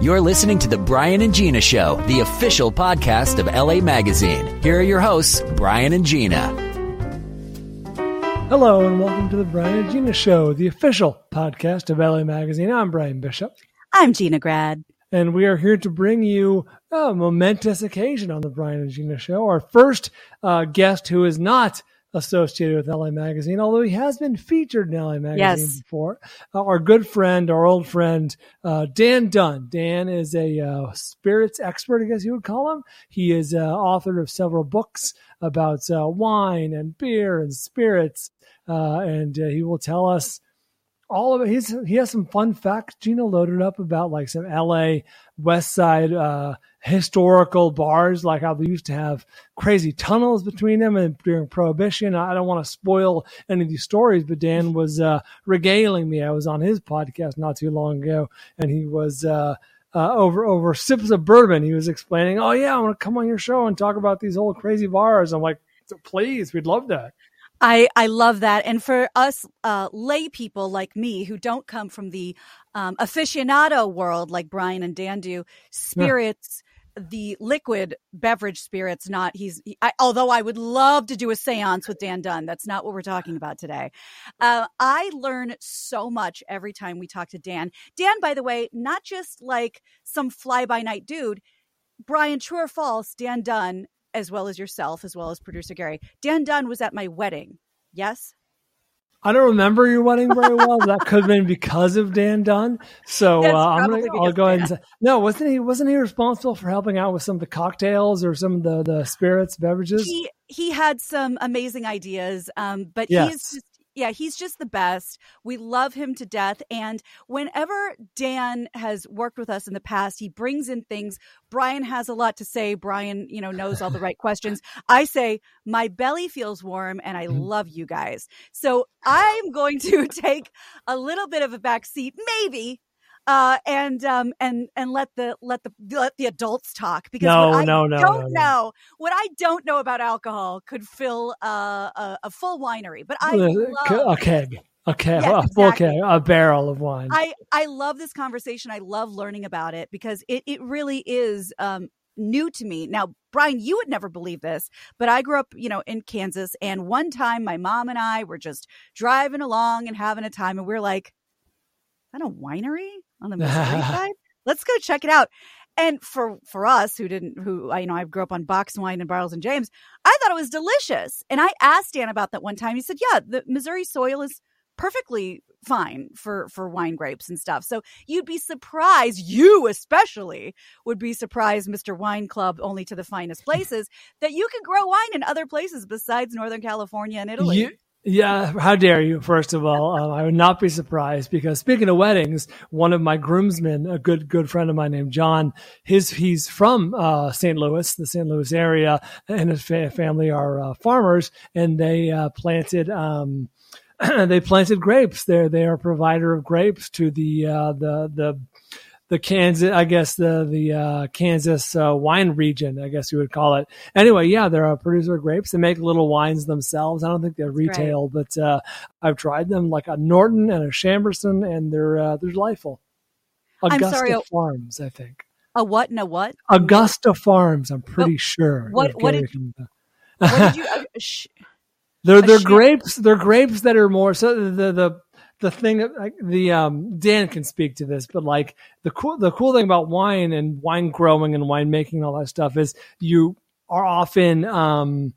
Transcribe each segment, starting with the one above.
You're listening to The Bryan and Gina Show, the official podcast of LA Magazine. Here are your hosts, Bryan and Gina. Hello, and welcome to The Bryan and Gina Show, the official podcast of LA Magazine. I'm Bryan Bishop. I'm Gina Grad. And we are here to bring you a momentous occasion on The Bryan and Gina Show. Our first uh, guest who is not associated with LA Magazine, although he has been featured in LA Magazine Yes. before. Uh, our good friend, our old friend, uh, Dan Dunn. Dan is a uh, spirits expert, I guess you would call him. He is uh, author of several books about uh, wine and beer and spirits, uh, and uh, he will tell us all of it. He's he has some fun facts. Gina loaded up about like some L.A. West Side uh, historical bars, like how they used to have crazy tunnels between them, and during Prohibition. I don't want to spoil any of these stories, but Dan was uh, regaling me. I was on his podcast not too long ago, and he was. Uh, uh, over over sips of bourbon, he was explaining, "Oh yeah, I want to come on your show and talk about these old crazy bars." I'm like, "Please, we'd love that." I, I love that. And for us uh, lay people like me who don't come from the um, aficionado world like Bryan and Dan do, spirits, the liquid beverage spirits, not he's, he, I, although I would love to do a seance with Dan Dunn. That's not what we're talking about today. Uh, I learn so much every time we talk to Dan. Dan, by the way, not just like some fly by night dude. Bryan, true or false, Dan Dunn, as well as yourself, as well as producer Gary, Dan Dunn was at my wedding. Yes? I don't remember your wedding very well. that could have been because of Dan Dunn. So uh, I'm gonna, I'll go ahead and say, no, wasn't he? Wasn't he responsible for helping out with some of the cocktails or some of the the spirits beverages? He he had some amazing ideas, um, but Yes. he's just yeah, he's just the best. We love him to death. And whenever Dan has worked with us in the past, he brings in things. Bryan has a lot to say. Bryan, you know, knows all the right questions. I say, my belly feels warm and I Mhm. love you guys. So I'm going to take a little bit of a back seat, maybe. Uh, and um and and let the let the let the adults talk because No, what I no, no, don't no, no. know what I don't know about alcohol could fill uh, a a full winery, but I a love keg, a keg, Yes, a exactly. keg, a barrel of wine. I I love this conversation. I love learning about it because it it really is um new to me. Now, Bryan, you would never believe this, but I grew up, you know, in Kansas and one time my mom and I were just driving along and having a time and we are like, is that a winery on the Missouri side? Let's go check it out. And for for us who didn't who I you know I grew up on box wine and Bartles and Jaymes, I thought it was delicious. And I asked Dan about that one time. He said, "Yeah, the Missouri soil is perfectly fine for for wine grapes and stuff." So you'd be surprised, you especially would be surprised, Mr. Wine Club, only to the finest places, that you can grow wine in other places besides Northern California and Italy. You- yeah, how dare you? First of all, um, I would not be surprised because speaking of weddings, one of my groomsmen, a good good friend of mine named John, his he's from uh, St. Louis, the St. Louis area, and his fa- family are uh, farmers, and they uh, planted. Um, they planted grapes. They're they are a provider of grapes to the uh, the the the Kansas, I guess the the uh, Kansas uh, wine region, I guess you would call it. Anyway, yeah, they're a producer of grapes. They make little wines themselves. I don't think they're retail, but uh, I've tried them, like a Norton and a Chambourcin, and they're uh, they're delightful. I'm Augusta sorry, oh- Farms, I think. a what and a what? Augusta Farms, I'm pretty sure. what- what did- can- What did you? Uh, sh- They're they're grapes. They're grapes that are more so the the the thing that like the um Dan can speak to this, but like the cool the cool thing about wine and wine growing and wine making and all that stuff is you are often um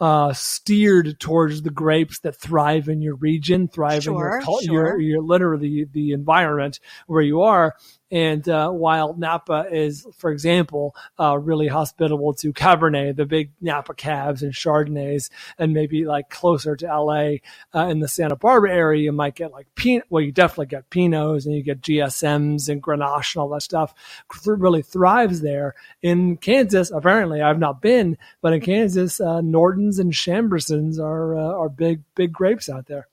uh steered towards the grapes that thrive in your region, thrive in your Sure, sure. your your literally the environment where you are. And uh, while Napa is, for example, uh, really hospitable to Cabernet, the big Napa Cabs and Chardonnays, and maybe like closer to LA uh, in the Santa Barbara area, you might get like Pinot. Well, you definitely get Pinots and you get GSMs and Grenache and all that stuff. Th- really thrives there. In Kansas, apparently, I've not been, but in Kansas, uh, Nortons and Chambourcins are uh, are big big grapes out there.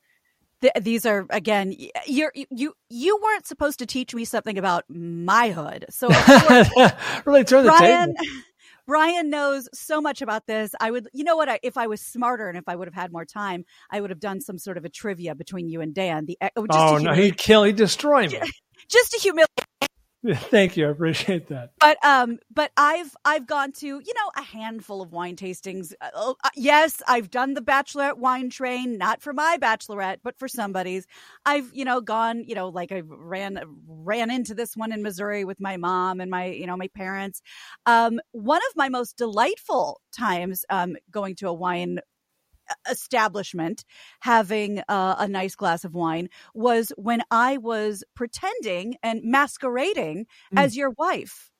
Th- these are again you're you you weren't supposed to teach me something about my hood so really turn the bryan table. bryan knows so much about this i would you know what I, if i was smarter and if i would have had more time i would have done some sort of a trivia between you and dan the eh, oh, just Oh to no, he'd kill, he'd destroy me. just to humiliate Thank you. I appreciate that. But um, but I've I've gone to you know a handful of wine tastings. Uh, oh, uh, yes, I've done the bachelorette wine train, not for my bachelorette, but for somebody's. I've you know gone you know like I ran ran into this one in Missouri with my mom and my you know my parents. Um, one of my most delightful times um going to a wine establishment having uh, a nice glass of wine was when I was pretending and masquerading mm. as your wife.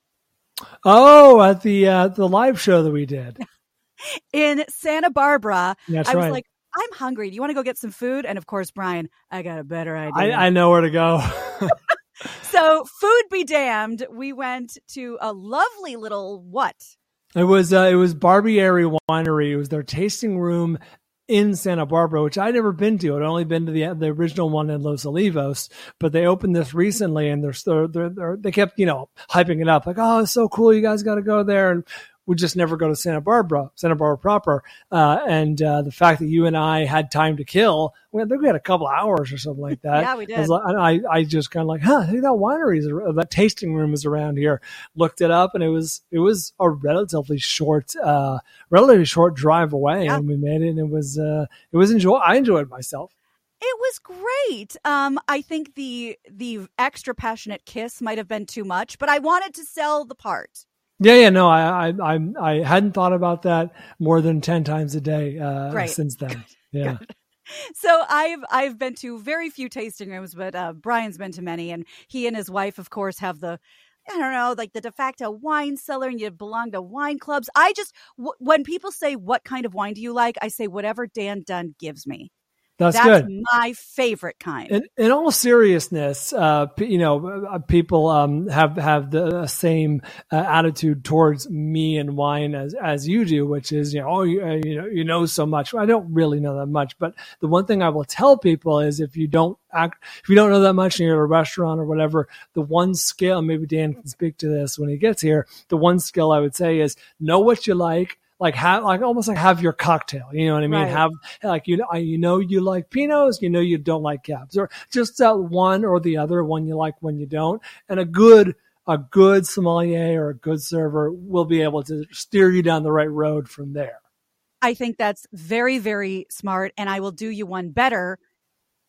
Oh, at the uh, the live show that we did in Santa Barbara. That's I was right. like, I'm hungry. Do you want to go get some food? And of course, Bryan, I got a better idea. I, I know where to go. so, food be damned. We went to a lovely little what? It was uh, it was Barbieri Winery. It was their tasting room in Santa Barbara, which I'd never been to. I'd only been to the the original one in Los Olivos, but they opened this recently, and they're, they're, they're they kept you know hyping it up like, oh, it's so cool, you guys got to go there. And would just never go to Santa Barbara, Santa Barbara proper. Uh, and uh, the fact that you and I had time to kill, we had, we had a couple hours or something like that. yeah, we did. I, I, I just kind of like, huh, I think that winery is, that tasting room is around here. Looked it up, and it was it was a relatively short, uh, relatively short drive away, yeah. and we made it. And it was uh, it was enjoy. I enjoyed myself. It was great. Um, I think the the extra passionate kiss might have been too much, but I wanted to sell the part. Yeah, yeah, no, I, I, I, I hadn't thought about that more than ten times a day uh, since then. Yeah. so I've I've been to very few tasting rooms, but uh, Bryan's been to many, and he and his wife, of course, have the I don't know, like the de facto wine cellar, and you belong to wine clubs. I just w- when people say what kind of wine do you like, I say whatever Dan Dunn gives me. That's, That's good. my favorite kind. In, in all seriousness, uh, you know, uh, people um, have have the same uh, attitude towards me and wine as as you do, which is you know, oh, you, uh, you know, you know so much. I don't really know that much, but the one thing I will tell people is if you don't act, if you don't know that much and you're at a restaurant or whatever, the one skill, maybe Dan can speak to this when he gets here. The one skill I would say is know what you like like have like almost like have your cocktail. You know what I mean? Right. Have like you know you know you like pinots, you know you don't like cabs, or just that one or the other, one you like, one you don't, and a good a good sommelier or a good server will be able to steer you down the right road from there. I think that's very very smart, and I will do you one better.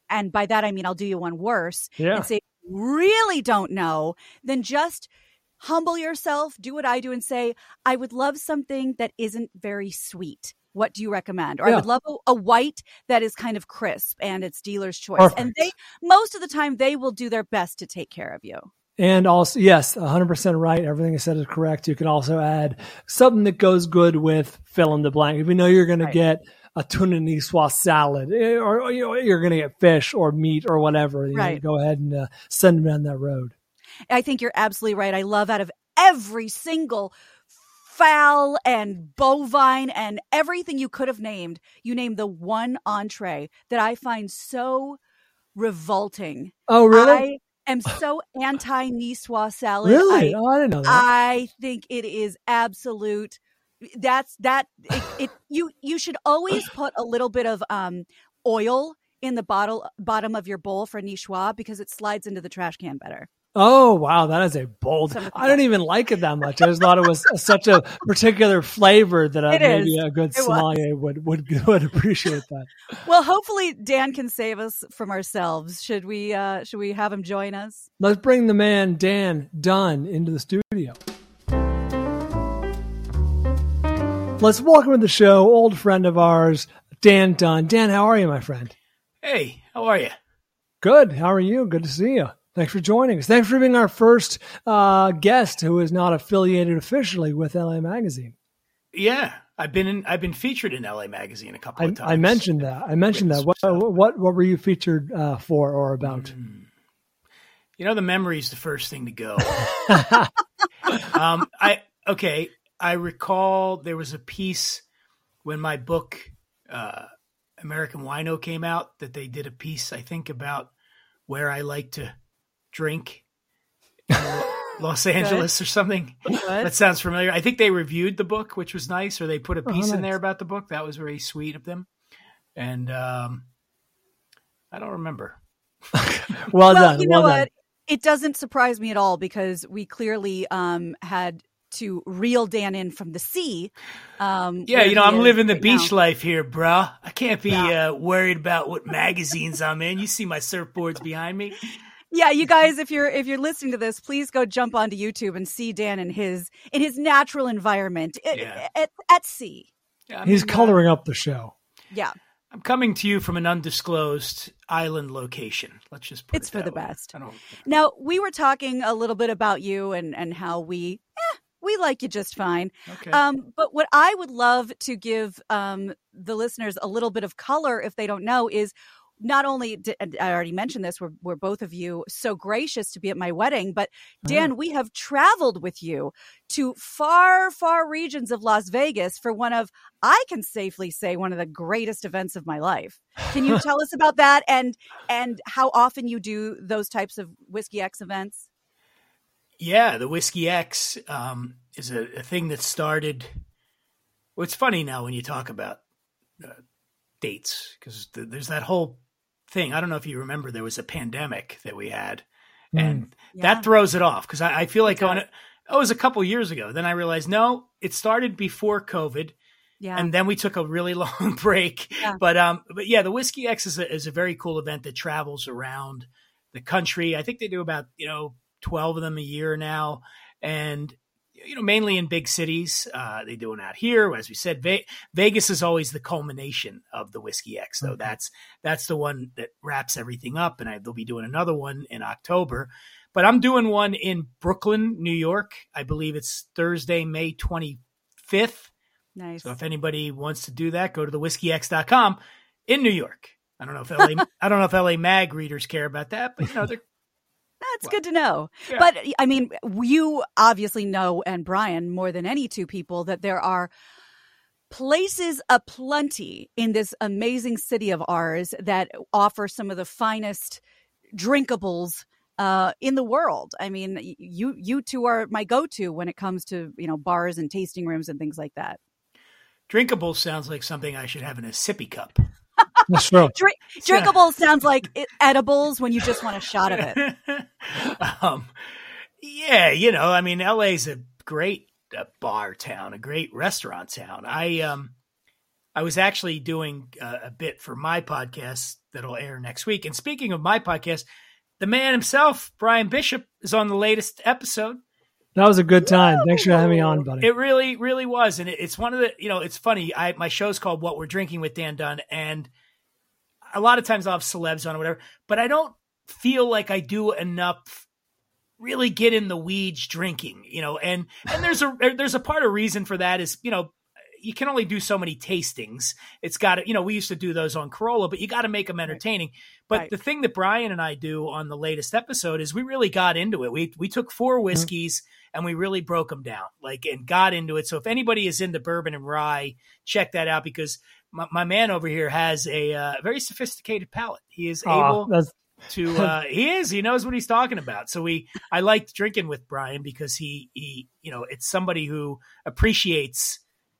And by that I mean I'll do you one worse. Yeah. And say really don't know, then just humble yourself, do what I do, and say, I would love something that isn't very sweet. What do you recommend? Or yeah. I would love a, a, white that is kind of crisp and it's dealer's choice. Perfect. And they, most of the time, they will do their best to take care of you. And also, yes, 100% right. Everything I said is correct. You can also add something that goes good with fill in the blank. If you know you're going right. to get a tuna niçoise salad, eh, or, you know, you're going to get fish or meat or whatever, right. Know, go ahead and uh, send them down that road. I think you're absolutely right. I love out of every single fowl and bovine and everything you could have named, you named the one entree that I find so revolting. Oh, really? I am so anti niçoise salad. Really? I, oh, I didn't know that. I think it is absolute. That's that. It, it you you should always put a little bit of um oil in the bottle bottom of your bowl for niçoise because it slides into the trash can better. Oh wow, that is a bold. I don't even like it that much. I just thought it was such a particular flavor that uh, maybe a good sommelier would, would would appreciate that. Well, hopefully Dan can save us from ourselves. Should we uh, should we have him join us? Let's bring the man Dan Dunn into the studio. Let's welcome to the show, old friend of ours, Dan Dunn. Dan, how are you, my friend? Hey, how are you? Good. How are you? Good to see you. Thanks for joining us. Thanks for being our first uh, guest who is not affiliated officially with LA Magazine. Yeah, I've been in, I've been featured in LA Magazine a couple of times. I mentioned that. I mentioned that. What, what what were you featured uh, for or about? Mm. You know, the memory is the first thing to go. um, I okay. I recall there was a piece when my book uh, American Wino came out that they did a piece I think about where I like to drink Los Angeles or something. What? That sounds familiar. I think they reviewed the book, which was nice, or they put a oh, piece oh, nice. in there about the book. That was very sweet of them. And um, I don't remember. well, well, done. You well know done. what? it doesn't surprise me at all because we clearly um, had to reel Dan in from the sea. Um, yeah, you know, I'm living the right beach now. life here, bruh. I can't be Yeah. uh, worried about what magazines I'm in. You see my surfboards behind me. Yeah, you guys, if you're if you're listening to this, please go jump onto YouTube and see Dan in his in his natural environment at, Yeah. at, at sea. Yeah, I He's mean, uh, coloring up the show. Yeah, I'm coming to you from an undisclosed island location. Let's just put It's it for that the way. best. I don't. Now we were talking a little bit about you and and how we eh, we like you just fine. Okay. Um, but what I would love to give um, the listeners a little bit of color, if they don't know, is not only did, and I already mentioned this, were, were both of you so gracious to be at my wedding, but Dan, we have traveled with you to far, far regions of Las Vegas for one of, I can safely say, one of the greatest events of my life. Can you tell us about that and and how often you do those types of Whiskey X events? Yeah, the Whiskey X um, is a, a thing that started. Well, it's funny now when you talk about uh, dates because th- there's that whole thing. I don't know if you remember, there was a pandemic that we had, Mm. and Yeah. that throws it off because I, I feel like It on it. Oh, it was a couple years ago. Then I realized no, it started before COVID, Yeah. and then we took a really long break. Yeah. But um, but yeah, the Whiskey X is a, is a very cool event that travels around the country. I think they do about you know twelve of them a year now, and you know mainly in big cities. Uh, they do it out here, as we said. Ve- Vegas is always the culmination of the Whiskey X, though. Okay. That's that's the one that wraps everything up, and I, they'll be doing another one in October. But I'm doing one in Brooklyn, New York. I believe it's Thursday, May 25th. nice. So if anybody wants to do that, go to thewhiskeyx.com in New York. I don't know if LA I don't know if LA Mag readers care about that, but you know they're That's Well, good to know. yeah. But I mean, you obviously know, and Bryan more than any two people, that there are places aplenty in this amazing city of ours that offer some of the finest drinkables uh, in the world. I mean, you you two are my go to when it comes to you know bars and tasting rooms and things like that. drinkable sounds like something I should have in a sippy cup. That's true. Drink, drinkable sounds like it, edibles when you just want a shot of it. um, yeah, you know, I mean, LA's a great uh, bar town, a great restaurant town. I um, I was actually doing uh, a bit for my podcast that'll air next week. And speaking of my podcast, the man himself, Bryan Bishop, is on the latest episode. That was a good time. Thanks for having me on, buddy. It really, really was, and it, it's one of the. You know, it's funny. I my show's called "What We're Drinking with Dan Dunn," and a lot of times I'll have celebs on or whatever, but I don't feel like I do enough. Really get in the weeds drinking, you know, and and there's a there's a part of reason for that is you know you can only do so many tastings. It's got to, you know, we used to do those on Carolla, but you got to make them entertaining. But Right. the thing that Bryan and I do on the latest episode is we really got into it. We we took four mm-hmm. whiskeys and we really broke them down, like and got into it. So if anybody is into bourbon and rye, check that out because my, my man over here has a uh, very sophisticated palate. He is able to uh he is he knows what he's talking about. So we i liked drinking with bryan because he he you know it's somebody who appreciates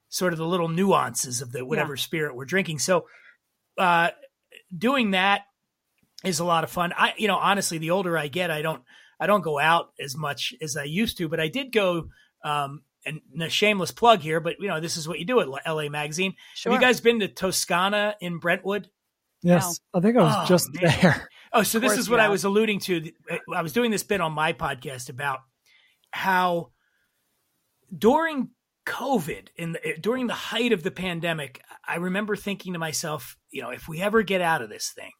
sort of the little nuances of the whatever spirit we're drinking. So uh doing that is a lot of fun. I you know honestly the older i get i don't i don't go out as much as i used to but i did go um and a shameless plug here but you know this is what you do at la magazine Sure. have you guys been to toscana in brentwood yes. I think I was Oh, just man. there. Oh, so this is you what I was alluding to. I was doing this bit on my podcast about how during COVID, in the, during the height of the pandemic, I remember thinking to myself, you know, if we ever get out of this thing,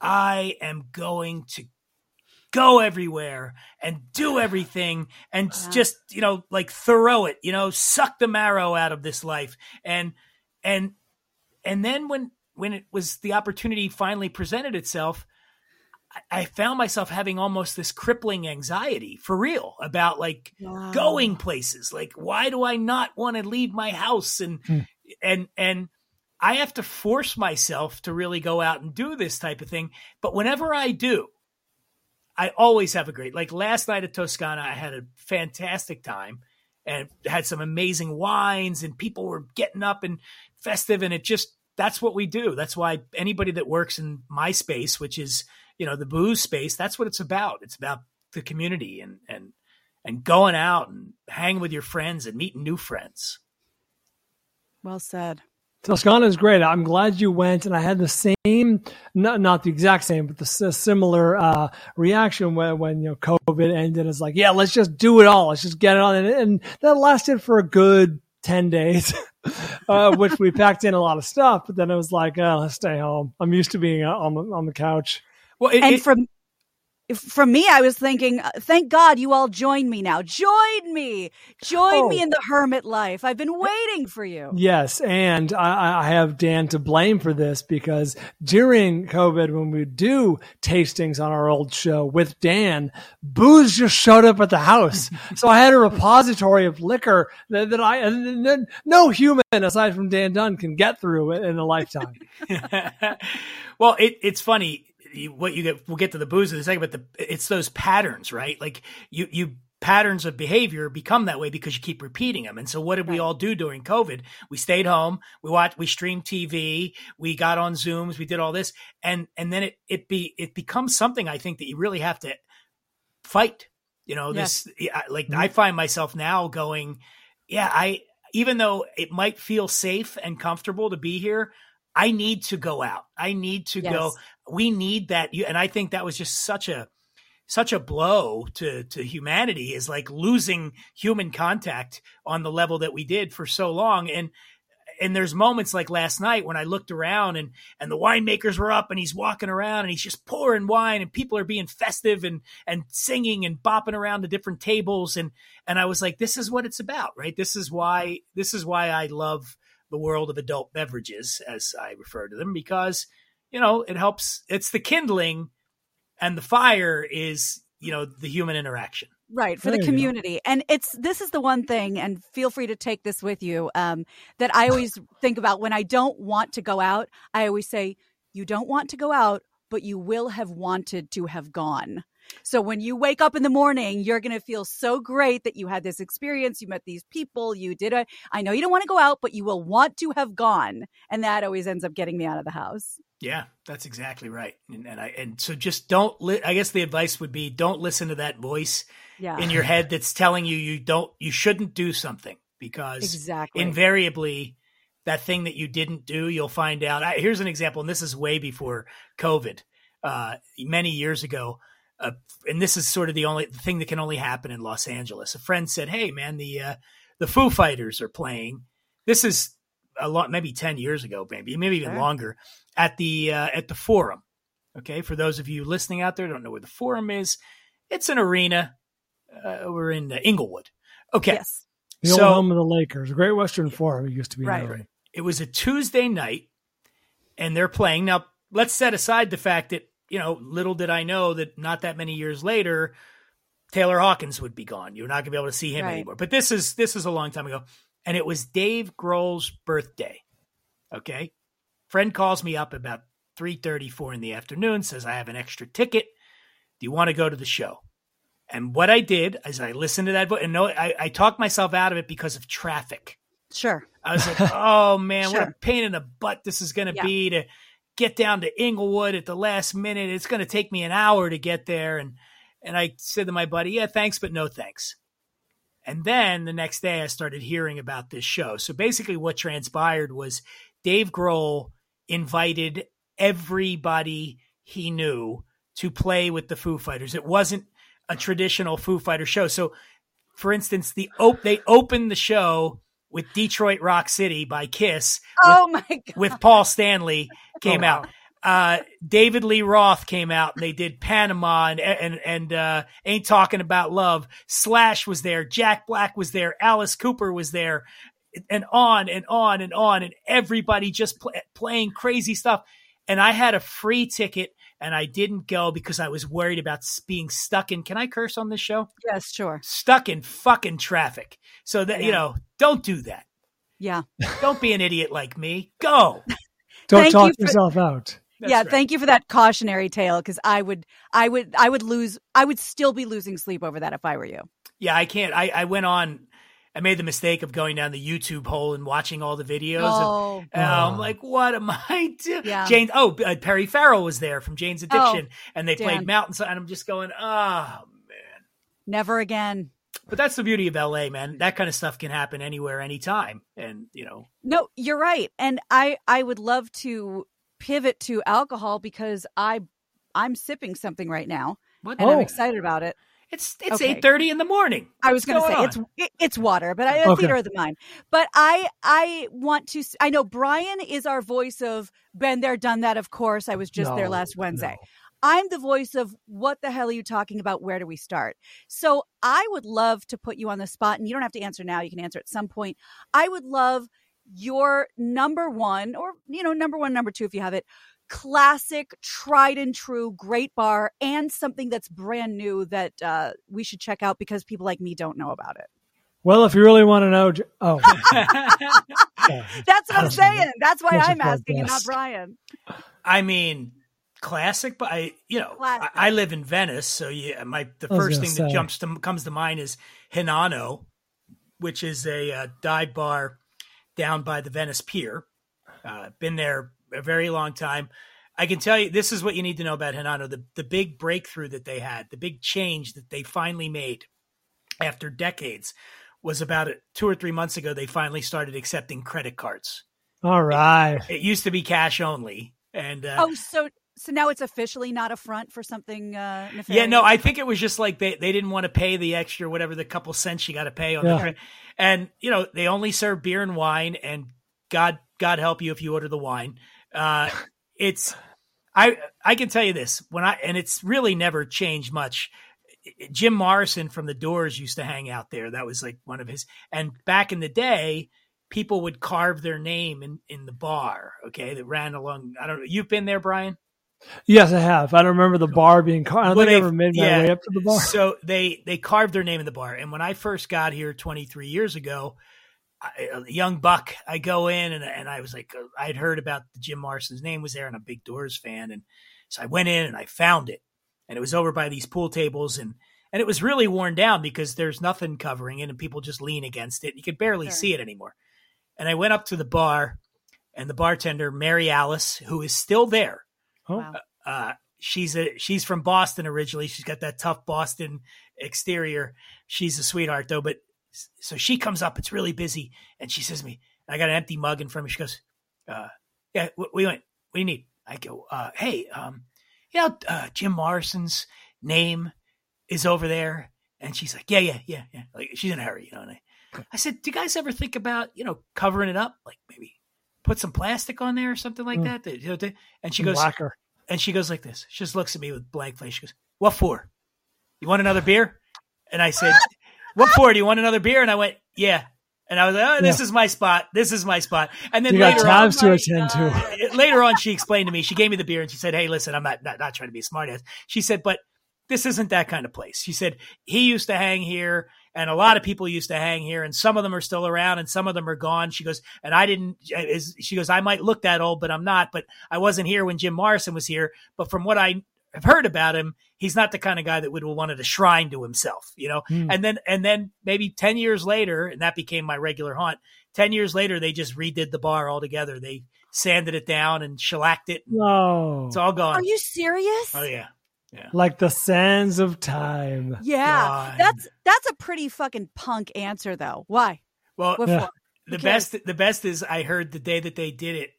I am going to go everywhere and do everything and Yeah. just, you know, like throw it, you know, suck the marrow out of this life. And and and then when when it was the opportunity finally presented itself, I, I found myself having almost this crippling anxiety for real about like Wow. going places. Like, why do I not want to leave my house? And Hmm. and and I have to force myself to really go out and do this type of thing. But whenever I do, I always have a great like last night at Toscana, I had a fantastic time and had some amazing wines and people were getting up and festive and it just that's what we do. That's why anybody that works in my space, which is, you know, the booze space, that's what it's about. It's about the community and and and going out and hanging with your friends and meeting new friends. Well said. Toscana is great. I'm glad you went, and I had the same, not not the exact same, but the similar uh, reaction when when you know COVID ended. It's like, yeah, let's just do it all. Let's just get it on, and, and that lasted for a good ten days, uh, which we packed in a lot of stuff. But then it was like, oh, let's stay home. I'm used to being on the, on the couch. Well, it, and it, from from me, I was thinking, uh, thank God you all join me now. Join me. Join oh. me in the hermit life. I've been waiting for you. Yes. And I, I, have Dan to blame for this because during COVID, when we do tastings on our old show with Dan, booze just showed up at the house. so I had a repository of liquor that, that I, and, and no human aside from Dan Dunn can get through in a lifetime. well, it, it's funny what you get we'll get to the booze in a second but the it's those patterns right like you you patterns of behavior become that way because you keep repeating them and so what did we all do during covid we stayed home we watched we streamed tv we got on zooms we did all this and and then it it be it becomes something i think that you really have to fight you know yes. this like mm-hmm. i find myself now going yeah i even though it might feel safe and comfortable to be here I need to go out. I need to yes. go we need that You and i think that was just such a such a blow to to humanity is like losing human contact on the level that we did for so long and and there's moments like last night when I looked around and and the winemakers were up and he's walking around and he's just pouring wine and people are being festive and and singing and bopping around the different tables and and I was like this is what it's about right this is why this is why I love the world of adult beverages as I refer to them because you know, it helps. It's the kindling, and the fire is, you know, the human interaction. Right for there the community, and it's this is the one thing, and feel free to take this with you. Um, that I always think about when I don't want to go out. I always say, "You don't want to go out, but you will have wanted to have gone." So when you wake up in the morning, you're going to feel so great that you had this experience, you met these people, you did it. I know you don't want to go out, but you will want to have gone. And that always ends up getting me out of the house. Yeah, that's exactly right. And, and I and so just don't li- I guess the advice would be don't listen to that voice yeah. in your head that's telling you you don't you shouldn't do something because exactly. invariably that thing that you didn't do, you'll find out. I, here's an example, and this is way before COVID. Uh, many years ago, uh, and this is sort of the only thing that can only happen in Los Angeles. A friend said, "Hey, man, the uh, the Foo Fighters are playing. This is a lot, maybe ten years ago, maybe maybe even sure. longer at the uh, at the Forum. Okay, for those of you listening out there, don't know where the Forum is. It's an arena. Uh, we're in uh, Inglewood. Okay, yes. the so, old home of the Lakers, a Great Western Forum. It used to be right. right. It was a Tuesday night, and they're playing now. Let's set aside the fact that you know, little did I know that not that many years later, Taylor Hawkins would be gone. You're not going to be able to see him right. anymore. But this is this is a long time ago, and it was Dave Grohl's birthday. Okay, friend calls me up about three thirty, four in the afternoon. Says I have an extra ticket. Do you want to go to the show? And what I did is I listened to that voice, and no, I, I talked myself out of it because of traffic. Sure. I was like, oh man, sure. what a pain in the butt this is going to yeah. be to get down to Inglewood at the last minute. It's going to take me an hour to get there. And, and I said to my buddy, yeah, thanks, but no thanks. And then the next day I started hearing about this show. So basically what transpired was Dave Grohl invited everybody he knew to play with the Foo Fighters. It wasn't a traditional Foo Fighter show. So for instance, the op- they opened the show with Detroit Rock City by Kiss. Oh my god! With Paul Stanley came oh, out. Uh, David Lee Roth came out and they did Panama and and and uh, Ain't Talking About Love. Slash was there. Jack Black was there. Alice Cooper was there, and on and on and on, and everybody just pl- playing crazy stuff. And I had a free ticket and I didn't go because I was worried about being stuck in. Can I curse on this show? Yes, sure. Stuck in fucking traffic. So that yeah. you know, don't do that. Yeah. Don't be an idiot like me. Go. don't talk you for, yourself out. That's yeah, right. thank you for that cautionary tale because I would, I would, I would lose, I would still be losing sleep over that if I were you. Yeah, I can't. I, I went on I made the mistake of going down the YouTube hole and watching all the videos. Oh, and, I'm like, what am I doing? Yeah. Jane, oh, uh, Perry Farrell was there from Jane's oh, Addiction, oh, and they Dan. played Mountain. And I'm just going, oh man. Never again. But that's the beauty of LA, man. That kind of stuff can happen anywhere, anytime. And, you know. No, you're right. And I I would love to pivot to alcohol because I I'm sipping something right now. What? And Oh. I'm excited about it. It's it's Okay. eight thirty in the morning. I was going to What's say going it's it's water, but I, a Okay. theater of the mind. But I I want to. I know Bryan is our voice of been there, done that. Of course, I was just there last Wednesday. no. I'm the voice of what the hell are you talking about? Where do we start? So I would love to put you on the spot, and you don't have to answer now. You can answer at some point. I would love your number one, or you know, number one, number two, if you have it. Classic, tried and true, great bar, and something that's brand new that uh, we should check out because people like me don't know about it. Well, if you really want to know, oh. That's what I'm saying. That's why that's I'm asking and not. Bryan. I mean, classic, but I, you know, I, I live in Venice, so yeah, my the first gonna thing that jumps to comes to mind is Hinano, which is a uh, dive bar down by the Venice Pier. Uh, been there a very long time. I can tell you this is what you need to know about Hinano. The the big breakthrough that they had, the big change that they finally made after decades was about it two or three months ago. They finally started accepting credit cards. all right. It used to be cash only, and uh, Oh, so so now it's officially not a front for something uh nefarious. Yeah, no, I think it was just like they, they didn't want to pay the extra whatever the couple cents you got to pay on Yeah. the credit. And you know, they only serve beer and wine and God God help you if you order the wine. Uh it's I I can tell you this, when I and it's really never changed much. Jim Morrison from the Doors used to hang out there. That was like one of his and back in the day people would carve their name in in the bar, okay? That ran along I don't know. You've been there, Bryan? Yes, I have. I don't remember the bar being. Car- I don't think I ever made my yeah. way up to the bar. So they they carved their name in the bar. And when I first got here 23 years ago, I, a young buck, I go in and, and I was like, uh, I'd heard about the Jim Morrison's name was there, and I'm a big Doors fan, and so I went in and I found it, and it was over by these pool tables, and and it was really worn down because there's nothing covering it, and people just lean against it. You could barely Sure. see it anymore. And I went up to the bar, and the bartender Mary Alice, who is still there, Oh. Wow. uh, she's a she's from Boston originally. She's got that tough Boston exterior. She's a sweetheart though. But so she comes up. It's really busy, and she says to me, "I got an empty mug in front of me." She goes, uh, "Yeah, we what do you want? What do you need?" I go, uh, "Hey, um, you know, uh, Jim Morrison's name is over there." And she's like, "Yeah, yeah, yeah, yeah." Like she's in a hurry, you know. And I, I said, "Do you guys ever think about you know covering it up, like maybe?" Put some plastic on there or something like Mm. that. that, you know, to- And she goes, Lacquer. and she goes like this. She just looks at me with blank face. She goes, "What for? You want another beer?" And I said, "What for? Do you want another beer?" And I went, "Yeah." And I was like, "Oh, this is my spot. This is my spot." And then You got later on, to attend to. Later on, she explained to me. She gave me the beer and she said, "Hey, listen, I'm not not, not trying to be a smartass." She said, "But this isn't that kind of place." She said he used to hang here, and a lot of people used to hang here, and some of them are still around, and some of them are gone. She goes, and I didn't. Is she goes, I might look that old, but I'm not. But I wasn't here when Jim Morrison was here. But from what I have heard about him, he's not the kind of guy that would have wanted a shrine to himself, you know. Hmm. And then and then maybe ten years later, and that became my regular haunt. Ten years later, they just redid the bar altogether. They sanded it down and shellacked it. No. It's all gone. Are you serious? oh yeah, Yeah. like the sands of time. Yeah. God. That's that's a pretty fucking punk answer though. Why? Well, Yeah. the Who best the best is I heard the day that they did it.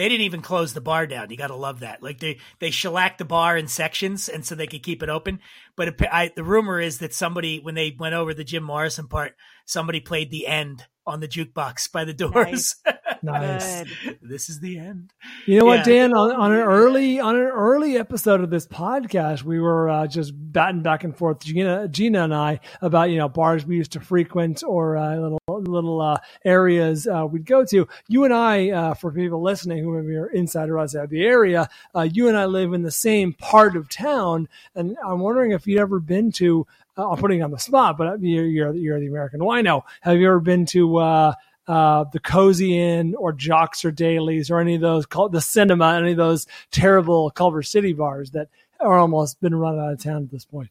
They didn't even close the bar down. You got to love that. Like they they shellacked the bar in sections, and so they could keep it open. But it, I, the rumor is that somebody, when they went over the Jim Morrison part, somebody played the end on the jukebox by the doors. Nice. Good. this is the end. You know Yeah. what, Dan? On, on an early on an early episode of this podcast, we were uh, just batting back and forth, Gina, Gina and I, about you know bars we used to frequent or uh, little little uh, areas uh, we'd go to. You and I, uh, for people listening who maybe are inside or outside the area, uh, you and I live in the same part of town, and I'm wondering if you'd ever been to. Uh, I'm putting you on the spot, but you're you're, you're the American wino. Have you ever been to? Uh, uh, the Cozy Inn or Joxer Daly's or any of those, called the cinema, any of those terrible Culver City bars that are almost been run out of town at this point.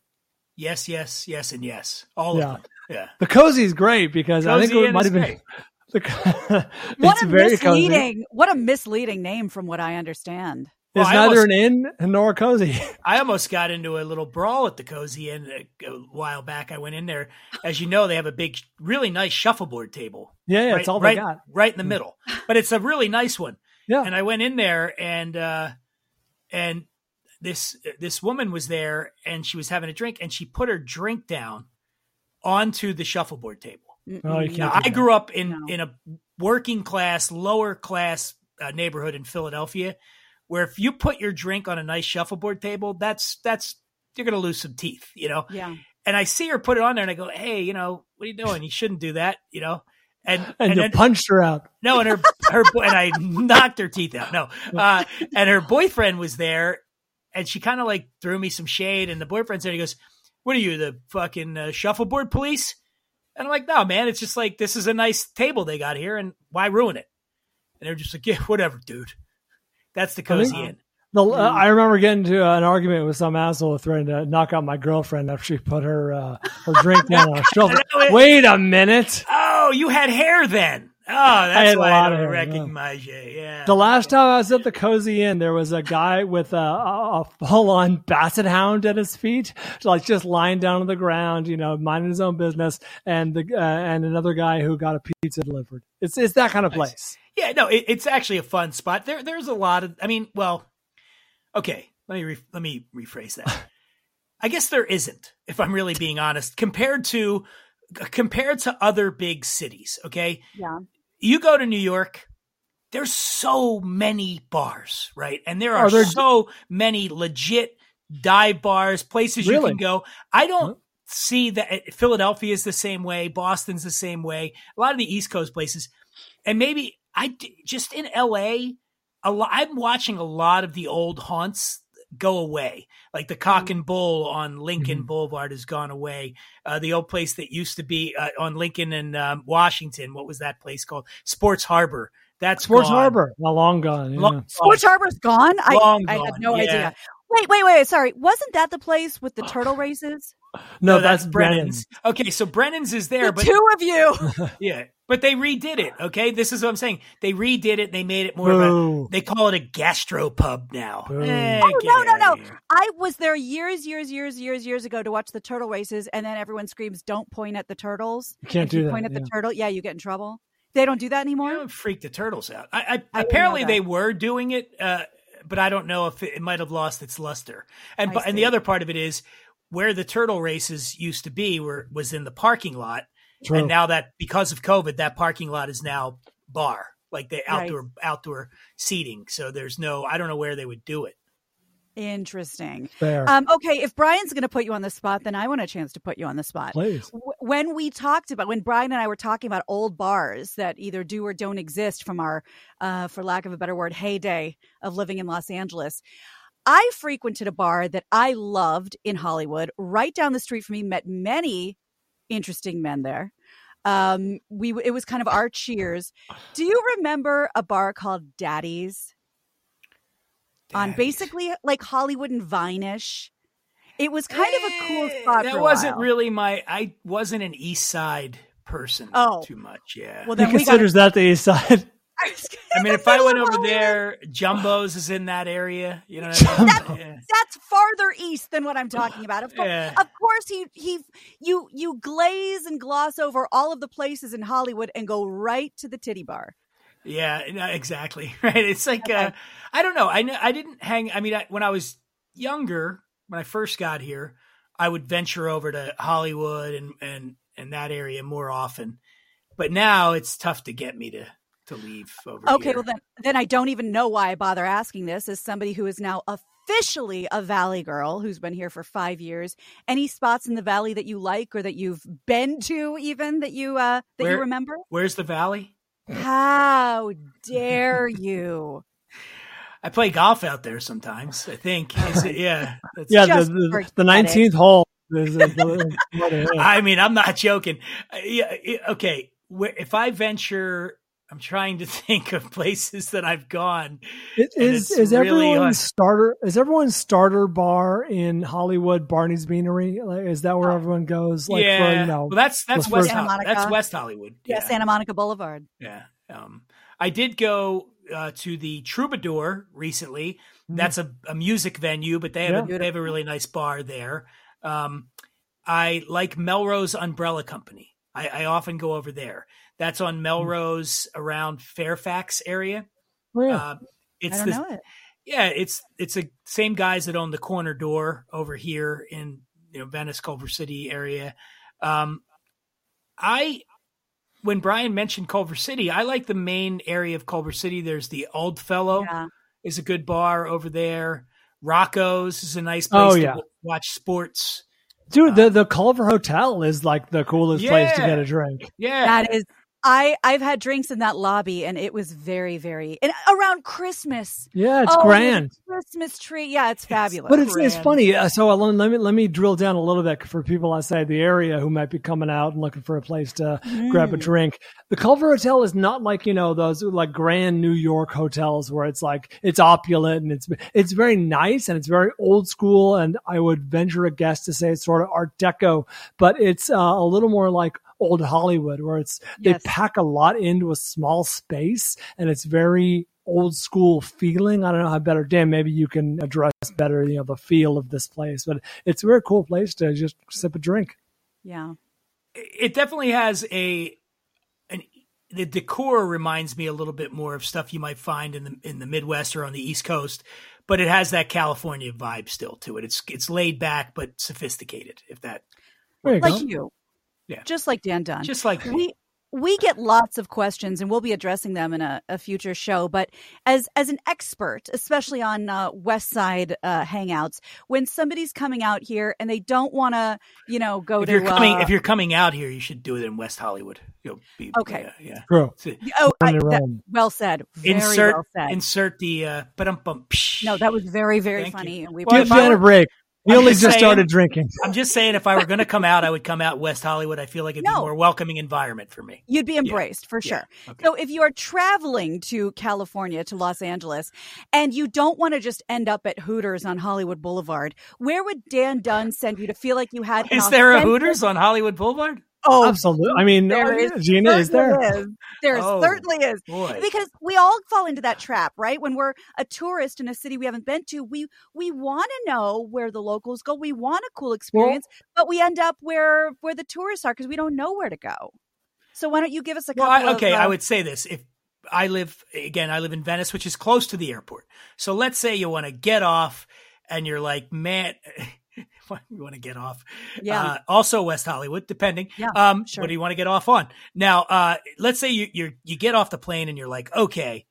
Yes, yes, yes, and yes. All Yeah. of them. Yeah. The Cozy is great because I think it might is have been. great. The, What a very cozy. misleading what a misleading name from what I understand. Well, it's I neither almost- an inn nor a cozy. I almost got into a little brawl at the Cozy Inn a, a while back. I went in there. As you know, they have a big, really nice shuffleboard table. yeah, yeah, right, it's all right, they got. right in the middle. But it's a really nice one. Yeah. And I went in there, and uh, and this this woman was there, and she was having a drink, and she put her drink down onto the shuffleboard table. Oh, you can't Now, I grew up in No. in a working class, lower class uh, neighborhood in Philadelphia, where if you put your drink on a nice shuffleboard table, that's that's you're going to lose some teeth, you know. Yeah. And I see her put it on there, and I go, "Hey, you know, what are you doing? You shouldn't do that, you know." And And, and you then, punched her out. no, and her her boy, and I knocked her teeth out. No, uh, and her boyfriend was there, and she kind of like threw me some shade. And the boyfriend said, "He goes, what are you, the fucking uh, shuffleboard police?" And I'm like, "No, man, it's just like this is a nice table they got here, and why ruin it?" And they're just like, "Yeah, whatever, dude." That's the cozy think- inn. The, uh, I remember getting into an argument with some asshole threatening to knock out my girlfriend after she put her uh, her drink down on a shoulder. Wait a minute. Oh, you had hair then. Oh, that's had a why lot I of don't hair, yeah. recognize you. Yeah. The last time I was at the Cozy Inn, there was a guy with a, a, a full-on basset hound at his feet, like just lying down on the ground, you know, minding his own business, and the uh, and another guy who got a pizza delivered. It's it's that kind of Nice. place. Yeah, no, it, it's actually a fun spot. There, there's a lot of. I mean, well, okay. Let me re, let me rephrase that. I guess there isn't, if I'm really being honest, compared to compared to other big cities. Okay, Yeah. You go to New York. There's so many bars, right? And there oh, are Are there- so many legit dive bars, places you can go. I don't Huh? see that eh, Philadelphia is the same way. Boston's the same way. A lot of the East Coast places, and maybe I just in LA. A lot, I'm watching a lot of the old haunts go away. Like the Cock and Bull on Lincoln Mhm. Boulevard has gone away. Uh, the old place that used to be uh, on Lincoln and um, Washington. What was that place called? Sports Harbor. That's Sports gone. Harbor, not long gone. Yeah. Long- Sports Harbor's gone. I, Long I had gone, no yeah. idea. Wait, wait, wait. Sorry, wasn't that the place with the turtle races? No, that's, Brennan's. Okay, so Brennan's is there, the but two of you. yeah, but they redid it. Okay, this is what I'm saying. They redid it. They made it more of a. They call it a gastropub now. Boo. Eh, Oh, no, no, no. here. I was there years, years, years, years, years ago to watch the turtle races, and then everyone screams, "Don't point at the turtles." You can't If you do that. Point at yeah. the turtle. Yeah, you get in trouble. They don't do that anymore. You don't freak the turtles out. I, I, I apparently they were doing it, uh, but I don't know if it, it might have lost its luster. And I and see. the other part of it is where the turtle races used to be were was in the parking lot, True. and now that because of COVID, that parking lot is now bar, like the Right. outdoor outdoor seating. So there's no, I don't know where they would do it. Interesting. Fair. Um, okay, if Bryan's going to put you on the spot, then I want a chance to put you on the spot. Please. W- When we talked about when Bryan and I were talking about old bars that either do or don't exist from our, uh, for lack of a better word, heyday of living in Los Angeles. I frequented a bar that I loved in Hollywood, right down the street from me. Met many interesting men there. Um, we it was kind of our cheers. Do you remember a bar called Daddy's? on basically like Hollywood and Vine-ish. It was kind of a cool Eh, spot. That for a wasn't while. really my. I wasn't an East Side person. Oh. too much. Yeah. Well, He then we got. considers that the east side. I mean, if I went over there, Jumbo's is in that area. You know what I mean? That's- Yeah. That's farther east than what I'm talking about. Of course, Yeah. of course, he he you you glaze and gloss over all of the places in Hollywood and go right to the titty bar. Yeah, exactly. Right. It's like Okay. uh, I don't know. I I didn't hang. I mean, I, when I was younger, when I first got here, I would venture over to Hollywood and and and that area more often. But now it's tough to get me to to leave over Okay, here. well then then I don't even know why I bother asking this as somebody who is now officially a valley girl who's been here for 5 years. Any spots in the valley that you like or that you've been to even that you uh that Where- you remember? Where's the valley? How dare you? I play golf out there sometimes. I think. Is it, yeah. That's, Yeah, the, the, the 19th hole. I mean, I'm not joking. Uh, yeah, okay. Where, if I venture, I'm trying to think of places that I've gone. Is it's is really everyone's hard. starter is everyone's starter bar in Hollywood Barney's Beanery? Like, is that where everyone goes? Like yeah. for you know, well, that's that's West. first- Santa Monica. That's West Hollywood. Yeah, Yeah. Santa Monica Boulevard. Yeah. Um, I did go uh, to the Troubadour recently, That's a, a music venue, but they have Yeah. a, they have a really nice bar there. Um, I like Melrose Umbrella Company. I, I often go over there. That's on Melrose around Fairfax area. Oh, yeah. Uh, I it's don't the, know it. yeah, it's it's the same guys that own the corner door over here in you know Venice, Culver City area. Um, I when Bryan mentioned Culver City, I like the main area of Culver City. There's the Old Fellow Yeah. is a good bar over there. Rocco's is a nice place Oh, to yeah. w- watch sports. Dude, the, the Culver Hotel is like the coolest place to get a drink. Yeah, That is I I've had drinks in that lobby and it was very very and around Christmas. Yeah, it's Oh, grand. Christmas tree. Yeah, it's fabulous. But it's it's funny. Uh, So let let me let me drill down a little bit for people outside the area who might be coming out and looking for a place to grab a Mm. drink. The Culver Hotel is not like you know those like grand New York hotels where it's like it's opulent and it's it's very nice and it's very old school and I would venture a guess to say it's sort of Art Deco, but it's uh, a little more like old Hollywood where it's they pack a lot into a small space and it's very old school feeling. I don't know how better, Dan, maybe you can address better, you know, the feel of this place, but it's a very cool place to just sip a drink. Yeah. it definitely has a an the decor reminds me a little bit more of stuff you might find in the in the Midwest or on the East Coast, but it has that California vibe still to it. It's it's laid back but sophisticated. If that Like go. you. Yeah. Just like Dan Dunn. just like we we get lots of questions and we'll be addressing them in a, a future show but as as an expert especially on uh, west side uh, hangouts when somebody's coming out here and they don't want to you know go if to you're coming uh, if you're coming out here, you should do it in West Hollywood. You'll be Okay. Yeah, yeah. True. oh I, that- well said very insert well said insert the uh, ba-dum-bum, no that was very very Thank you. funny and we Well, Give if I Dan a break. He I'm only just just saying- started drinking. I'm just saying, if I were going to come out, I would come out West Hollywood. I feel like it'd be a more welcoming environment for me. You'd be embraced for Yeah. sure. Okay. So if you are traveling to California, to Los Angeles, and you don't want to just end up at Hooters on Hollywood Boulevard, where would Dan Dunn send you to feel like you had? an Is there a Hooters on Hollywood Boulevard? Oh, Absolutely. I mean, there uh, is. Gina, is there? Certainly is. There Oh. certainly is. Boy, Because we all fall into that trap, right? When we're a tourist in a city we haven't been to, we we want to know where the locals go. We want a cool experience, but we end up where where the tourists are because we don't know where to go. So why don't you give us a well, couple I, okay. of, uh, I would say this: if I live again, I live in Venice, which is close to the airport. So let's say you want to get off, and you're like, man. You want to get off? Yeah. Uh, also, West Hollywood, depending. Yeah, Um, sure. What do you want to get off on? Now, uh, let's say you you you get off the plane and you're like, okay,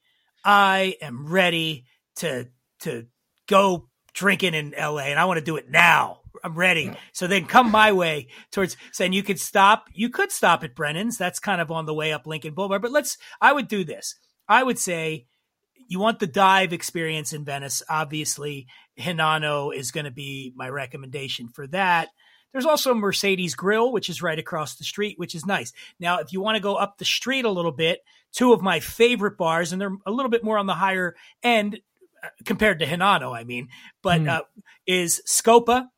I am ready to to go drinking in LA and I want to do it now. I'm ready. So then come my way towards saying you could stop. You could stop at Brennan's. That's kind of on the way up Lincoln Boulevard. But let's, I would do this. I would say you want the dive experience in Venice. Obviously, Hinano is going to be my recommendation for that. There's also Mercedes Grill, which is right across the street, which is nice. Now, if you want to go up the street a little bit, two of my favorite bars, and they're a little bit more on the higher end uh, compared to Hinano, I mean, but Mm. uh, is Scopa,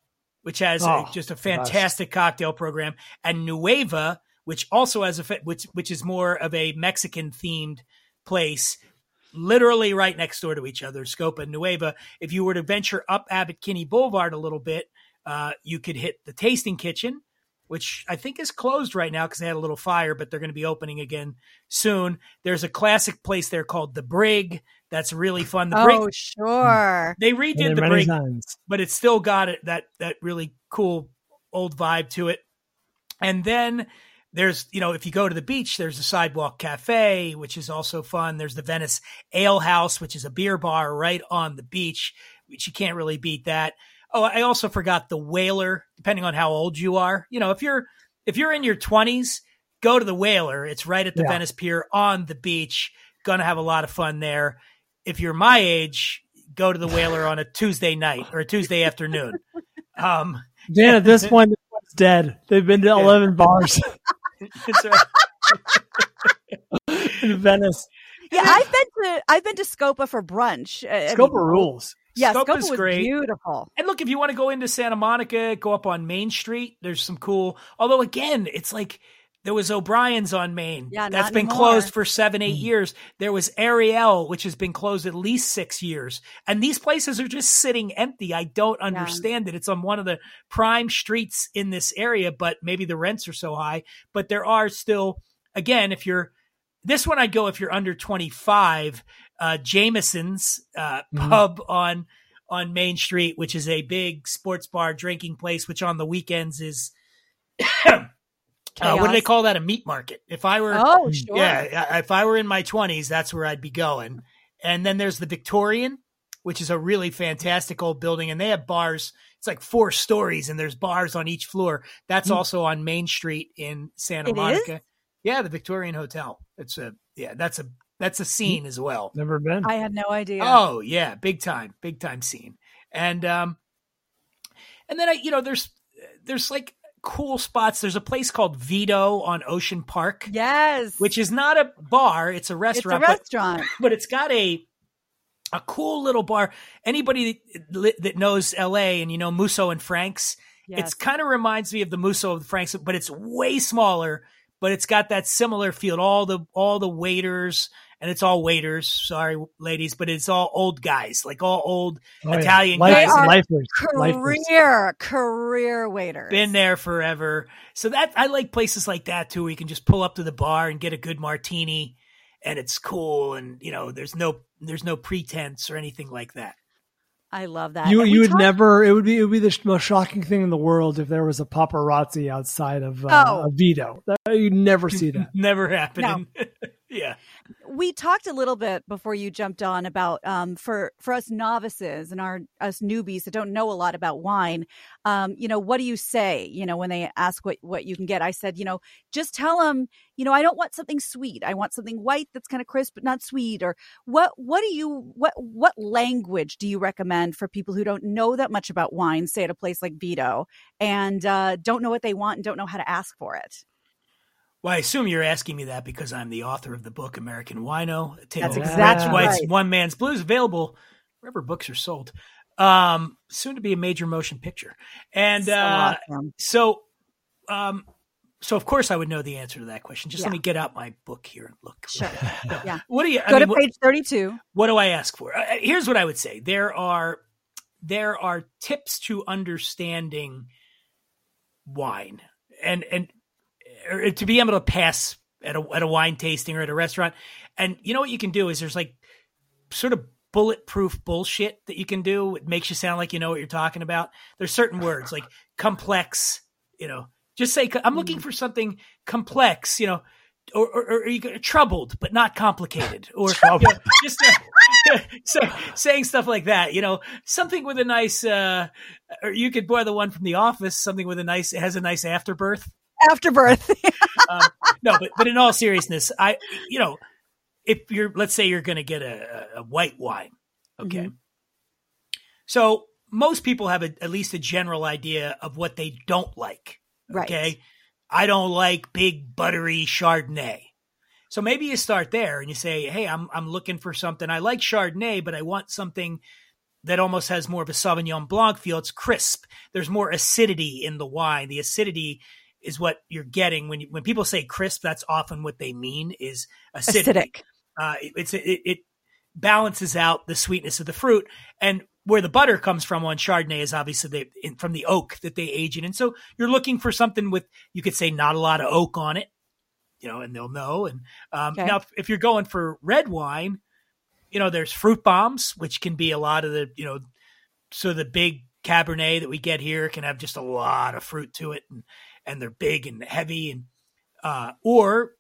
which has Oh, just a fantastic cocktail program, and Nueva, which also has a which which is more of a Mexican themed place, literally right next door to each other. Scopa and Nueva. If you were to venture up Abbot Kinney Boulevard a little bit, uh, you could hit the Tasting Kitchen, which I think is closed right now because they had a little fire, but they're going to be opening again soon. There's a classic place there called the Brig. That's really fun. The oh, Brig. sure. They redid the Brig times. but it's still got it that that really cool old vibe to it. And then there's you know if you go to the beach, there's the Sidewalk Cafe, which is also fun. There's the Venice Ale House, which is a beer bar right on the beach, which you can't really beat that. Oh, I also forgot the Whaler. Depending on how old you are, you know if you're if you're in your 20s, go to the Whaler. It's right at the Yeah. Venice Pier on the beach. Gonna have a lot of fun there. If you're my age, go to the Whaler on a Tuesday night or a Tuesday afternoon. Um, Dan, at this point, this dead. They've been to 11 bars it's a- in Venice. Yeah, I've been to I've been to Scopa for brunch. Uh, I mean, Scopa rules. Yeah, Scopa's Scopa was great. beautiful. and look, if you want to go into Santa Monica, go up on Main Street. There's some cool. Although again, it's like there was O'Brien's on Main. Yeah, that's not been anymore. closed for seven, eight Mm. years. There was Ariel, which has been closed at least six years, and these places are just sitting empty. I don't understand it. It's on one of the prime streets in this area, but maybe the rents are so high. But there are still, again, if you're this one, I'd go if you're under twenty five. Uh, Jameson's uh, Mhm. pub on on Main Street, which is a big sports bar drinking place, which on the weekends is. Uh, what do they call that? A meat market. If I were, Oh, sure. yeah, if I were in my twenties, that's where I'd be going. And then there's the Victorian, which is a really fantastic old building, and they have bars. It's like four stories, and there's bars on each floor. That's Hmm. also on Main Street in Santa It Monica. Yeah, the Victorian Hotel. It's a yeah, that's a that's a scene as well. Never been. I had no idea. Oh yeah, big time, big time scene. And um, and then I, you know, there's there's like cool spots. There's a place called Vito on Ocean Park, yes. which is not a bar; it's a restaurant. it's a restaurant, but but it's got a a cool little bar. Anybody that, knows L.A. and you know Musso and Frank's, Yes. it's kind of reminds me of the Musso of the Frank's, but it's way smaller. But it's got that similar feel. All the all the waiters, and it's all waiters. Sorry, ladies, but it's all old guys, like all old Oh, yeah. Italian Life- guys. They are lifers, lifers. career career waiters. been there forever. So that I like places like that too, where you can just pull up to the bar and get a good martini, and it's cool, and you know, there's no there's no pretense or anything like that. I love that. You And you would talked- never. It would be it would be the most shocking thing in the world if there was a paparazzi outside of uh, Oh. a Vito. You'd never see that. Never happening. yeah. we talked a little bit before you jumped on about um, for for us novices and our us newbies that don't know a lot about wine um, you know what do you say you know when they ask what what you can get? I said you know just tell them you know i don't want something sweet. I want something white that's kind of crisp but not sweet or what what do you what what language do you recommend for people who don't know that much about wine say at a place like vito and uh, don't know what they want and don't know how to ask for it Well, I assume you're asking me that because I'm the author of the book American Wino. That's exactly Rich White's right. It's One Man's Blues, available wherever books are sold. Um, soon to be a major motion picture. And So uh, awesome. so, um, so of course I would know the answer to that question. Just Yeah. let me get out my book here and look. Sure. Yeah. What do you? I go mean, to page 32 what do I ask for? Uh, here's what I would say. There are there are tips to understanding wine and and or to be able to pass at a at a wine tasting or at a restaurant. And you know what you can do is there's like sort of bulletproof bullshit that you can do. It makes you sound like you know what you're talking about. There's certain words like complex, you know, just say I'm looking for something complex, you know, or, or, or troubled but not complicated, or you know, just uh, so, saying stuff like that. You know, something with a nice, uh, or you could buy the one from The Office, something with a nice, it has a nice afterbirth. Afterbirth Um, no, but but in all seriousness, I you know, if you're let's say you're going to get a, a white wine, okay. Mhm. So most people have a, at least a general idea of what they don't like. Right. Okay. I don't like big buttery Chardonnay. So maybe you start there and you say, "Hey, I'm I'm looking for something. I like Chardonnay, but I want something that almost has more of a Sauvignon Blanc feel. It's crisp. There's more acidity in the wine. The acidity is what you're getting when you, when people say crisp. That's often what they mean is acidity. acidic Uh, it, it's it, it balances out the sweetness of the fruit, and where the butter comes from on Chardonnay is obviously the, in, from the oak that they age it. And so you're looking for something with you could say not a lot of oak on it, you know, and they'll know. And um, Okay. now if, if you're going for red wine, you know, there's fruit bombs, which can be a lot of the you know, so the big Cabernet that we get here can have just a lot of fruit to it, and and they're big and heavy, and uh, or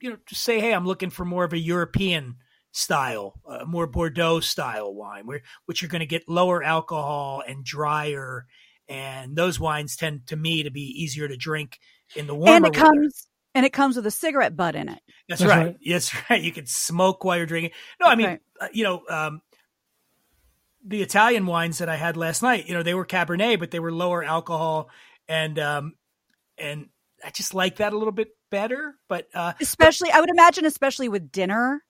you know, just say, hey, I'm looking for more of a European style, uh, more Bordeaux style wine, where which you're going to get lower alcohol and drier, and those wines tend to me to be easier to drink in the warmer. and it weather. comes and it comes with a cigarette butt in it That's, That's right. right. That's right. You can smoke while you're drinking. No, I mean, Right. uh, you know, um, the Italian wines that I had last night, you know, they were Cabernet, but they were lower alcohol, and um, and I just like that a little bit better. But uh, especially i would imagine especially with dinner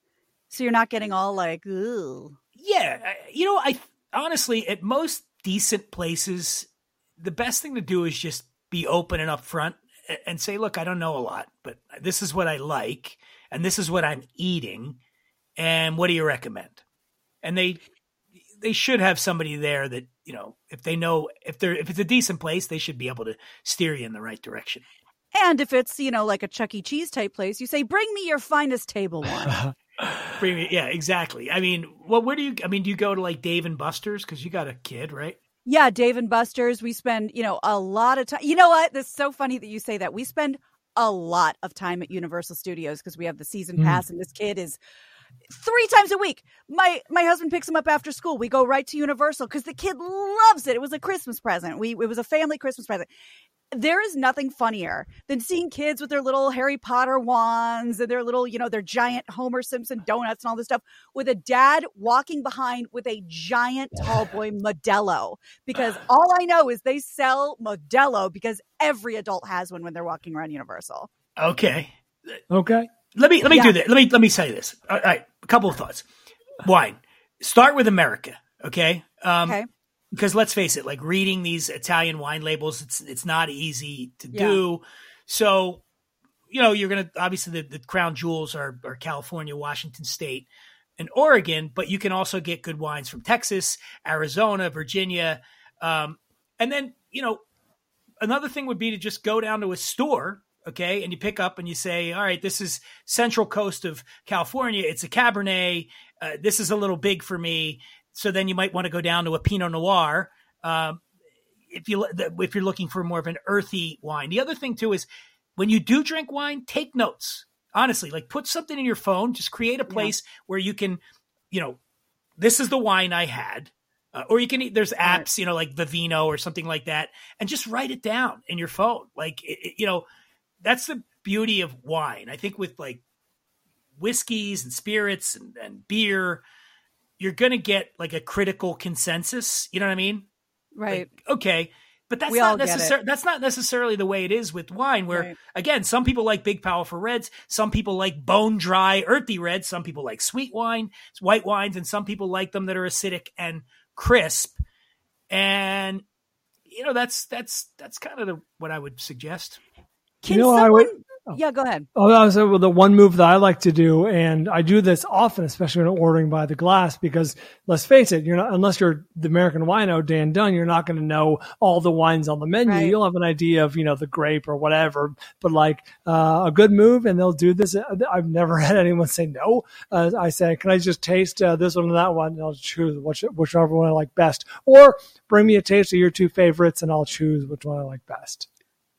so you're not getting all like ooh yeah, I- you know, I honestly at most decent places, the best thing to do is just be open and upfront and say, look, I don't know a lot, but this is what I like, and this is what I'm eating, and what do you recommend? And they they should have somebody there that you know if they know if they're if it's a decent place, they should be able to steer you in the right direction. And if it's, you know, like a Chuck E. Cheese type place, you say, bring me your finest table one. bring me, yeah, exactly. I mean, well, where do you, I mean, do you go to like Dave and Buster's? Cause you got a kid, right? Yeah, Dave and Buster's. We spend, you know, a lot of time. You know what? This is so funny that you say that. We spend a lot of time at Universal Studios because we have the season pass, mm. and this kid is three times a week. My my husband picks him up after school. We go right to Universal because the kid loves it. It was a Christmas present. We it was a family Christmas present there is nothing funnier than seeing kids with their little Harry Potter wands and their little, you know, their giant Homer Simpson donuts and all this stuff with a dad walking behind with a giant tall boy Modelo. Because all I know is they sell Modelo because every adult has one when they're walking around Universal. Okay. Okay. Let me let me yeah. do this. Let me let me say this. All right, a couple of thoughts. Wine. Start with America. Okay. Um, okay because let's face it, like reading these Italian wine labels, it's it's not easy to yeah. do. So, you know, you're gonna obviously the, the crown jewels are are California, Washington State, and Oregon, but you can also get good wines from Texas, Arizona, Virginia, um, and then you know, another thing would be to just go down to a store okay and you pick up and you say all right this is central coast of california it's a cabernet uh, this is a little big for me so then you might want to go down to a Pinot Noir. Um, if you if you're looking for more of an earthy wine. The other thing too is when you do drink wine, take notes. Honestly, like put something in your phone. Just create a place yeah. where you can, you know, this is the wine I had. Uh, or you can there's apps you know like Vivino or something like that and just write it down in your phone like it, you know that's the beauty of wine i think with like whiskeys and spirits and, and beer you're going to get like a critical consensus. You know what I mean? Right. Like, okay. But that's we not necessarily that's not necessarily the way it is with wine. Where right. again, some people like big, powerful reds, some people like bone dry, earthy reds, some people like sweet wine, white wines, and some people like them that are acidic and crisp. And you know, that's that's that's kind of the, what I would suggest. Can you know, someone, I would Oh. Yeah, go ahead. Oh, I was well, the one move that I like to do, and I do this often, especially when ordering by the glass, because let's face it, you're not unless you're the American wino Dan Dunn, you're not going to know all the wines on the menu. Right. You'll have an idea of you know the grape or whatever, but like uh, a good move, and they'll do this. I've never had anyone say no. Uh, I say, can I just taste uh, this one and that one? And I'll choose which, whichever one I like best, or bring me a taste of your two favorites, and I'll choose which one I like best.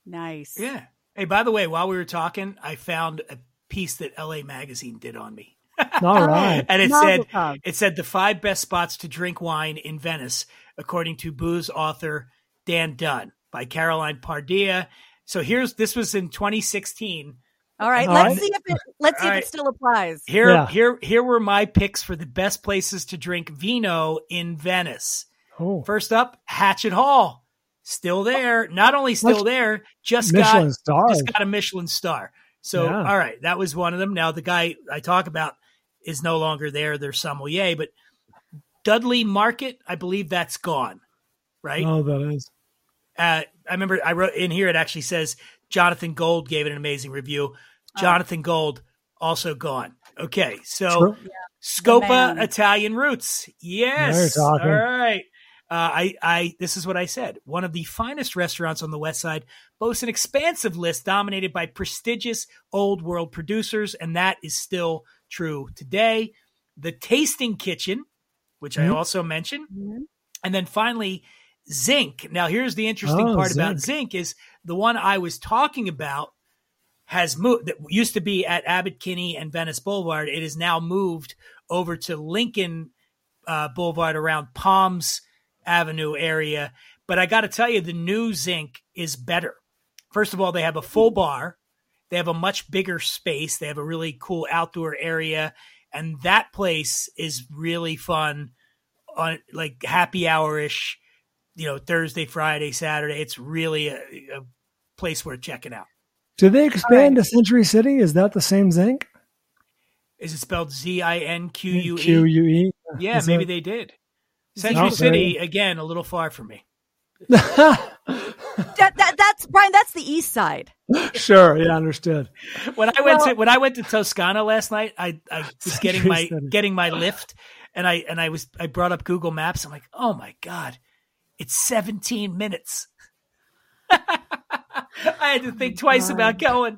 Nice. Yeah. Hey, by the way, while we were talking, I found a piece that LA Magazine did on me. All right. and it said it said the five best spots to drink wine in Venice, according to booze author Dan Dunn by Caroline Pardilla. So here's this was in 2016. All right, All let's right. see if it let's see if it still applies. Here, yeah. here, here were my picks for the best places to drink vino in Venice. Oh. First up, Hatchet Hall still there. Not only still there, just Michelin got star. just got a Michelin star. So yeah. all right, that was one of them. Now the guy I talk about is no longer there. There's sommelier, but Dudley Market, I believe that's gone. Right? Oh, that is. Uh, I remember I wrote in here. It actually says Jonathan Gold gave it an amazing review. Oh. Jonathan Gold also gone. Okay, so yeah. Scopa Italian Roots. Yes. All right. Uh, I, I, this is what I said. One of the finest restaurants on the West Side boasts an expansive list dominated by prestigious old world producers, and that is still true today. The Tasting Kitchen, which mm-hmm. I also mentioned, mm-hmm. and then finally Zinque. Now, here's the interesting oh, part Zinque. about Zinque is the one I was talking about has moved that used to be at Abbot Kinney and Venice Boulevard. It is now moved over to Lincoln uh, Boulevard around Palms Avenue area. But I got to tell you, the new Zinque is better. First of all, they have a full bar. They have a much bigger space. They have a really cool outdoor area, and that place is really fun on like happy hour ish. You know, Thursday, Friday, Saturday. It's really a, a place worth checking out. Do they expand right. to Century City? Is that the same Zinque? Is it spelled Z I N Q U E? Q U E. Yeah, maybe they did. Century City again, a little far from me. that, that, that that's Bryan. That's the East Side. sure, yeah, understood. When I went well, to when I went to Toscana last night, I I was getting my City. getting my Lyft, and I and I was I brought up Google Maps. I'm like, oh my god, it's 17 minutes. I had to oh think twice about going.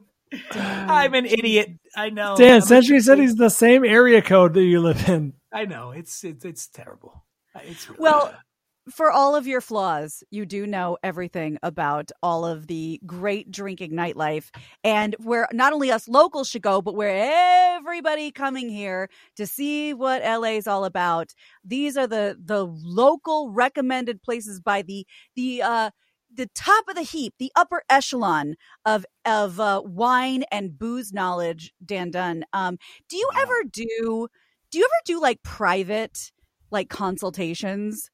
I'm an idiot. I know. Dan, I'm a- Century City's the same area code that you live in. I know. It's it's it's terrible. It's really Well, bad. For all of your flaws, you do know everything about all of the great drinking nightlife and where not only us locals should go, but where everybody coming here to see what LA is all about. These are the the local recommended places by the the uh the top of the heap, the upper echelon of of uh, wine and booze knowledge, Dan Dunn. Um, do you Wow. ever do do you ever do like private like consultations?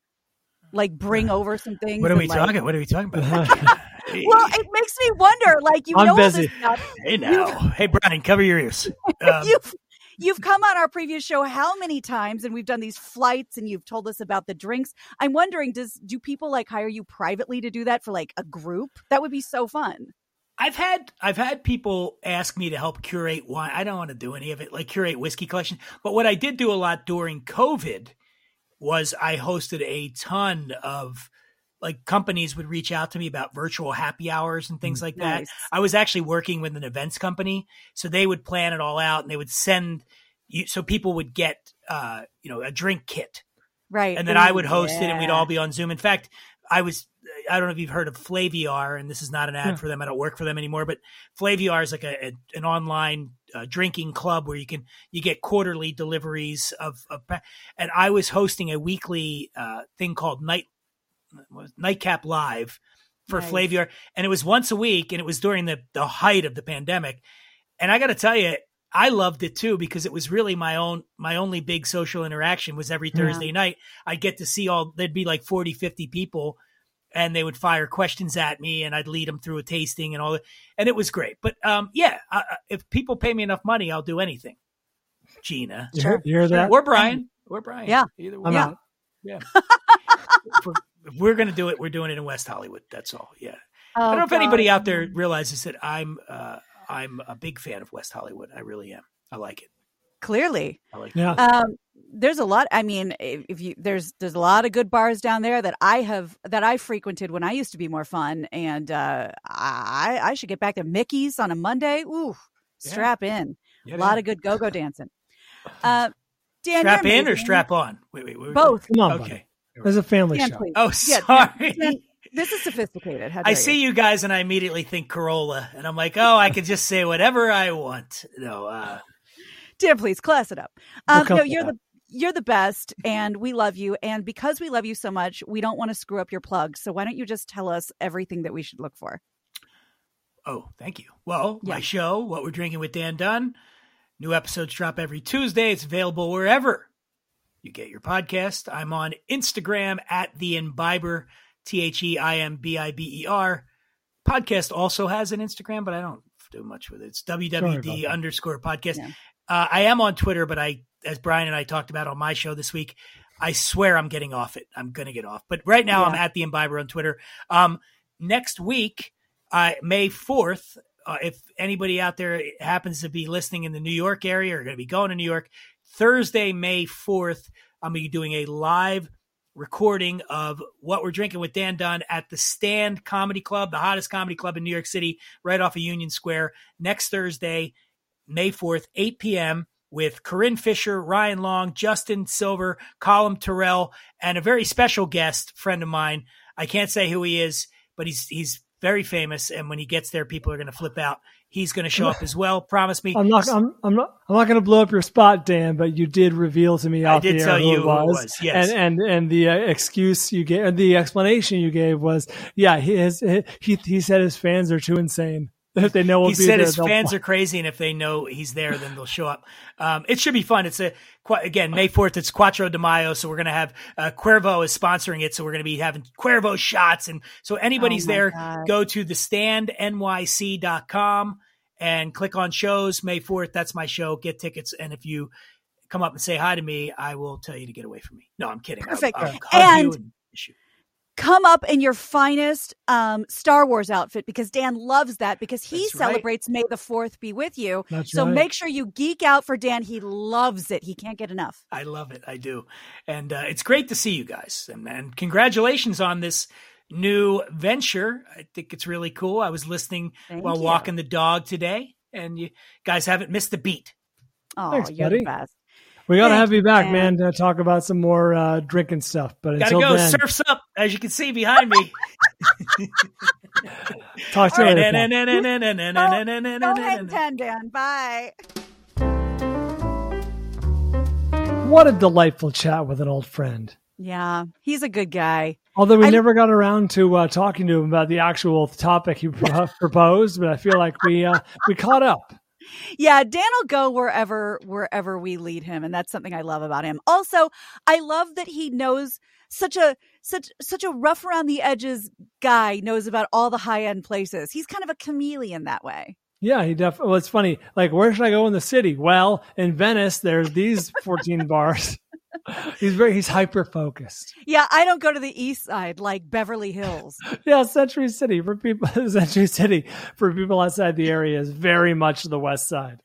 Like bring over some things. what are we and, like- talking? What are we talking about? Hey, Well, it makes me wonder. Like you I'm know busy. this stuff. hey now, hey Bryan, cover your ears. Um, you've you've come on our previous show how many times, and we've done these flights, and you've told us about the drinks. I'm wondering, does do people like hire you privately to do that for like a group? That would be so fun. I've had I've had people ask me to help curate wine. I don't want to do any of it, like curate whiskey collection. But what I did do a lot during COVID was I hosted a ton of like companies would reach out to me about virtual happy hours and things like that. I was actually working with an events company, so they would plan it all out and they would send you so people would get uh, you know, a drink kit Right. and then I would host it and we'd all be on Zoom. In fact, I was I don't know if you've heard of Flaviar, and this is not an ad Yeah. for them. I don't work for them anymore, but Flaviar is like a, a an online uh, drinking club where you can you get quarterly deliveries of, of and I was hosting a weekly uh, thing called Night what was it? Nightcap Live for Nice. Flaviar, and it was once a week, and it was during the the height of the pandemic. And I got to tell you, I loved it too because it was really my own my only big social interaction was every Yeah. Thursday night. I'd get to see all there'd be like 40, 50 people and they would fire questions at me and I'd lead them through a tasting and all that. And it was great. But um yeah, I, I- if people pay me enough money, I'll do anything. Gina You hear, you hear that? or Bryan or Bryan. Yeah. Either I'm. Yeah. out. Yeah. if, we're, if we're going to do it, we're doing it in West Hollywood. That's all. Yeah. I Oh, don't know if anybody out there realizes that I'm uh, I'm a big fan of West Hollywood. I really am. I like it. Clearly, I like Yeah. it. um, there's a lot. I mean, if if you there's there's a lot of good bars down there that I have that I frequented when I used to be more fun, and uh, I I should get back to Mickey's on a Monday. Ooh, Yeah. strap in. Yeah, a lot yeah. of good go-go dancing. Uh, Dan, strap in or strap on. Wait, wait, wait. Both. Come on, buddy. Okay. There's a family Dan, show. please. Oh, Yeah, sorry. Dan, this is sophisticated. How I see you? you guys, and I immediately think Carolla, and I'm like, oh, I can just say whatever I want. No, uh, Dan, please class it up. Um, no, you're the you're the best, and we love you. And because we love you so much, we don't want to screw up your plug. So why don't you just tell us everything that we should look for? Oh, thank you. Well, Yeah. my show, What We're Drinking with Dan Dunn, new episodes drop every Tuesday. It's available wherever you get your podcast. I'm on Instagram at the Imbiber, T H E I M B I B E R. Podcast also has an Instagram, but I don't do much with it. It's WWD underscore podcast. Yeah. Uh, I am on Twitter, but I, as Bryan and I talked about on my show this week, I swear I'm getting off it. I'm going to get off. But right now I'm at the Imbiber on Twitter. Um, next week, uh, May 4th, uh, if anybody out there happens to be listening in the New York area or going to be going to New York, Thursday, May 4th, I'm going to be doing a live recording of what we're drinking with Dan Dunn at the Stand Comedy Club, the hottest comedy club in New York City, right off of Union Square, next Thursday, May 4th, 8 p.m. with Corinne Fisher, Ryan Long, Justin Silver, Colin Terrell, and a very special guest friend of mine. I can't say who he is, but he's he's very famous, and when he gets there, people are going to flip out. He's going to show up as well. Promise me. I'm not. I'm, I'm not. I'm not going to blow up your spot, Dan. But you did reveal to me I did tell who you it was. was, yes. And and and the uh, excuse you gave, the explanation you gave was, yeah, his, he he said his fans are too insane. If they know we'll he be said there, his fans fly. are crazy, and if they know he's there, then they'll show up. Um, it should be fun. It's a qu- again May fourth. It's Cuatro de Mayo, so we're gonna have uh, Cuervo is sponsoring it, so we're gonna be having Cuervo shots, and so anybody's Oh there, God. go to the standnyc.com and click on shows. May fourth, that's my show. Get tickets, and if you come up and say hi to me, I will tell you to get away from me. No, I'm kidding. I'll- Perfect. I'll hug you And- and kiss you. Come up in your finest um, Star Wars outfit because Dan loves that because he That's right. celebrates May the 4th be with you. That's so right. make sure you geek out for Dan. He loves it. He can't get enough. I love it. I do. And uh, it's great to see you guys. And, and congratulations on this new venture. I think it's really cool. I was listening Thank while you. walking the dog today, and you guys haven't missed a beat. Oh, Thanks, you're buddy. the best. We got to have you you, back, man, to talk about some more uh, drinking stuff. But Gotta until go. then, Surf's up, as you can see behind me. talk to you All later. right, pal. Go ahead and 10, Dan. Bye. What a delightful chat with an old friend. Yeah, he's a good guy. Although we I- never got around to uh, talking to him about the actual topic he proposed, but I feel like we uh, we caught up. Yeah, Dan will go wherever wherever we lead him, and that's something I love about him. Also, I love that he knows such a such such a rough around the edges guy knows about all the high end places. He's kind of a chameleon that way. Yeah, he definitely. Well, it's funny. Like, where should I go in the city? Well, in Venice, there's these 14 bars. He's very he's hyper focused. Yeah, I don't go to the east side like Beverly Hills. Yeah, Century City for people. Century City for people outside the area is very much the west side.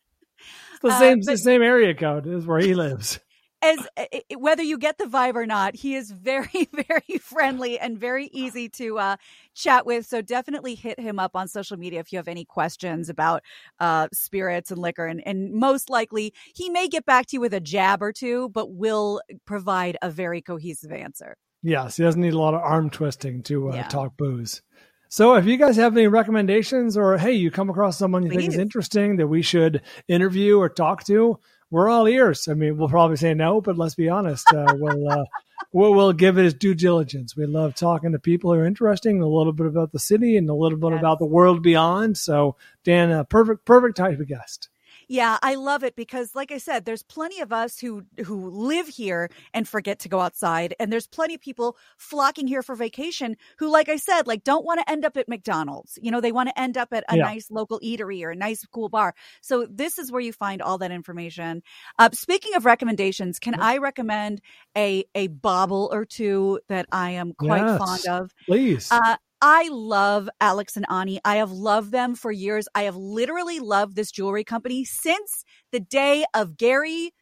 It's the Uh, same. it's the same area code is where he lives. As i- i- whether you get the vibe or not, he is very very friendly and very easy to uh, chat with. So definitely hit him up on social media if you have any questions about uh, spirits and liquor, and, and most likely he may get back to you with a jab or two, but will provide a very cohesive answer. Yes, he doesn't need a lot of arm twisting to uh, Yeah. talk booze. So, if you guys have any recommendations, or hey, you come across someone you think is interesting that we should interview or talk to, we're all ears. I mean, we'll probably say no, but let's be honest, uh, we'll, uh, we'll we'll give it its due diligence. We love talking to people who are interesting, a little bit about the city and a little bit Yes. about the world beyond. So, Dan, uh, perfect perfect type of guest. Yeah, I love it because like I said, there's plenty of us who who live here and forget to go outside and there's plenty of people flocking here for vacation who like I said, like don't want to end up at McDonald's. You know, they want to end up at a Yeah. nice local eatery or a nice cool bar. So this is where you find all that information. Uh, speaking of recommendations, can I recommend a a bauble or two that I am quite Yes. fond of? Please. Uh, I love Alex and Ani. I have loved them for years. I have literally loved this jewelry company since the day of Gary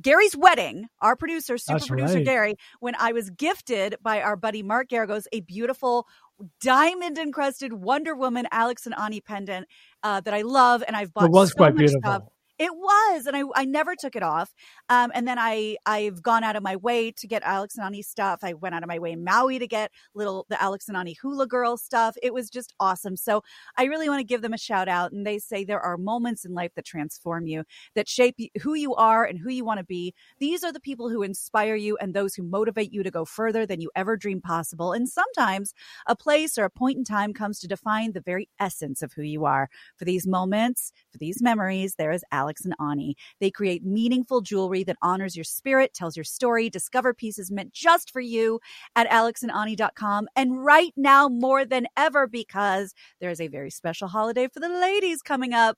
Gary's wedding. Our producer, super That's producer right. Gary, when I was gifted by our buddy Mark Geragos a beautiful diamond encrusted Wonder Woman Alex and Ani pendant uh, that I love, and I've bought it was so quite much beautiful. stuff. It was, and I, I never took it off. Um, and then I I've gone out of my way to get Alex and Ani stuff. I went out of my way in Maui to get little the Alex and Ani hula girl stuff. It was just awesome. So I really want to give them a shout out. And they say there are moments in life that transform you, that shape who you are and who you want to be. These are the people who inspire you and those who motivate you to go further than you ever dreamed possible. And sometimes a place or a point in time comes to define the very essence of who you are. For these moments, for these memories, there is Alex and Ani. They create meaningful jewelry that honors your spirit, tells your story, discover pieces meant just for you at alexandani.com. And right now, more than ever, because there is a very special holiday for the ladies coming up.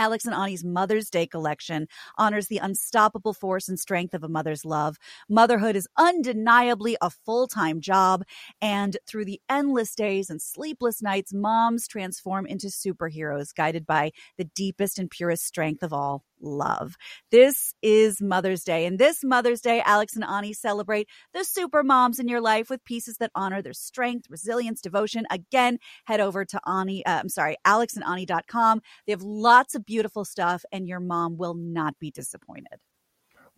Alex and Ani's Mother's Day collection honors the unstoppable force and strength of a mother's love. Motherhood is undeniably a full time job, and through the endless days and sleepless nights, moms transform into superheroes guided by the deepest and purest strength of all love. This is Mother's Day, and this Mother's Day, Alex and Ani celebrate the super moms in your life with pieces that honor their strength, resilience, devotion. Again, head over to Ani, uh, I'm sorry, alexandani.com. They have lots of beautiful stuff, and your mom will not be disappointed.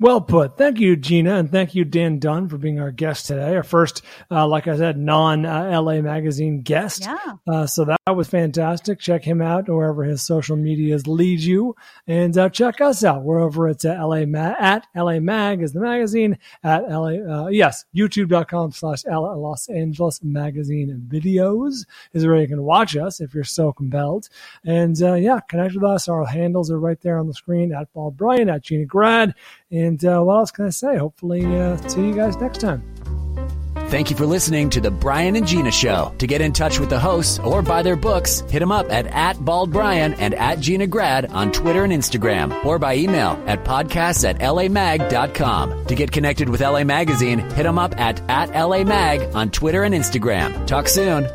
Well put. Thank you, Gina, and thank you, Dan Dunn, for being our guest today. Our first, uh, like I said, non uh, LA Magazine guest. Yeah. Uh, so that was fantastic. Check him out wherever his social medias lead you, and uh, check us out. We're over at LA Ma- at LA Mag is the magazine at LA. Uh, yes, YouTube.com slash Los Angeles Magazine Videos is where you can watch us if you're so compelled. And uh, yeah, connect with us. Our handles are right there on the screen at Bald Bryan at Gina Grad. And uh, what else can I say? Hopefully, uh, see you guys next time. Thank you for listening to The Bryan and Gina Show. To get in touch with the hosts or buy their books, hit them up at, at baldbryan and at Gina Grad on Twitter and Instagram or by email at podcasts at lamag.com. To get connected with LA Magazine, hit them up at, at LA Mag on Twitter and Instagram. Talk soon.